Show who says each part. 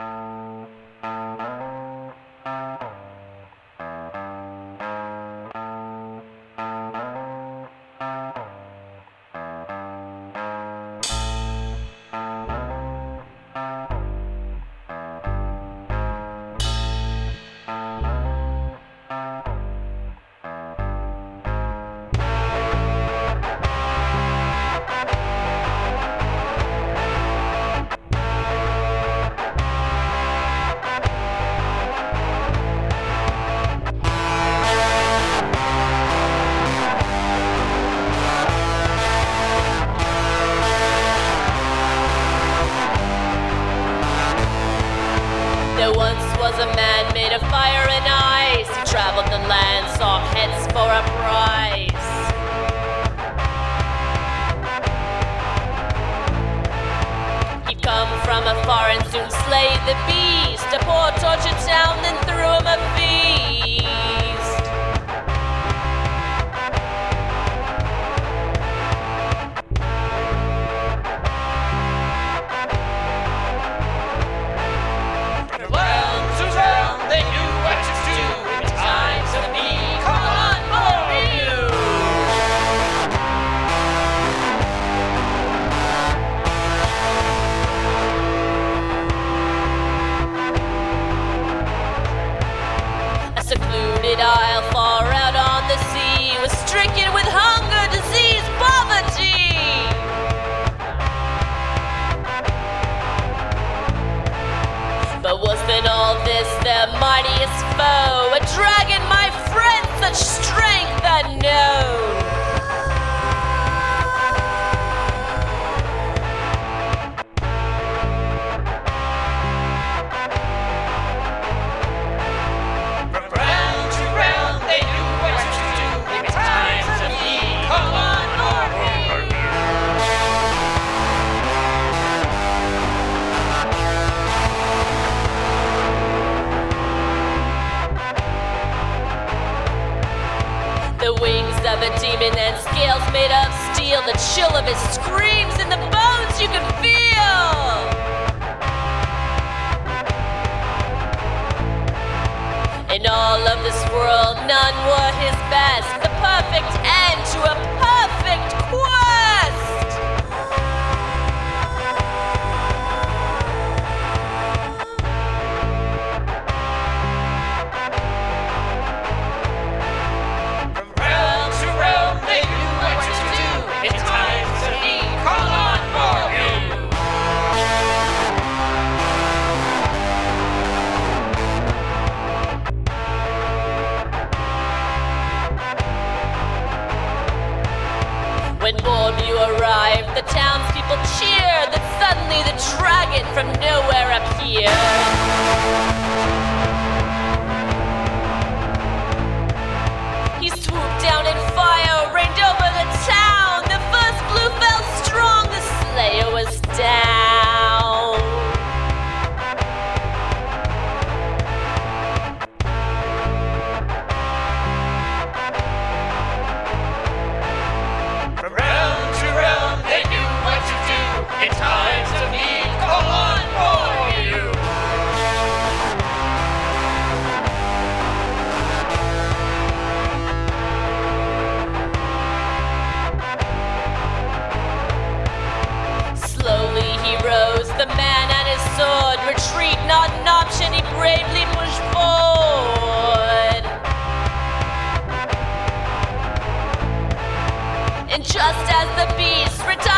Speaker 1: you fire and ice. He traveled the land, saw heads for a price. He'd come from afar and soon slay the beast. A poor tortured town, then threw him a feast. No. The wings of a demon and scales made of steel. The chill of his screams and the bones you can feel. In all of this world, none were his best. The perfect end to a You arrive. The townspeople cheer that suddenly the dragon from nowhere appears. And just as the beast returns.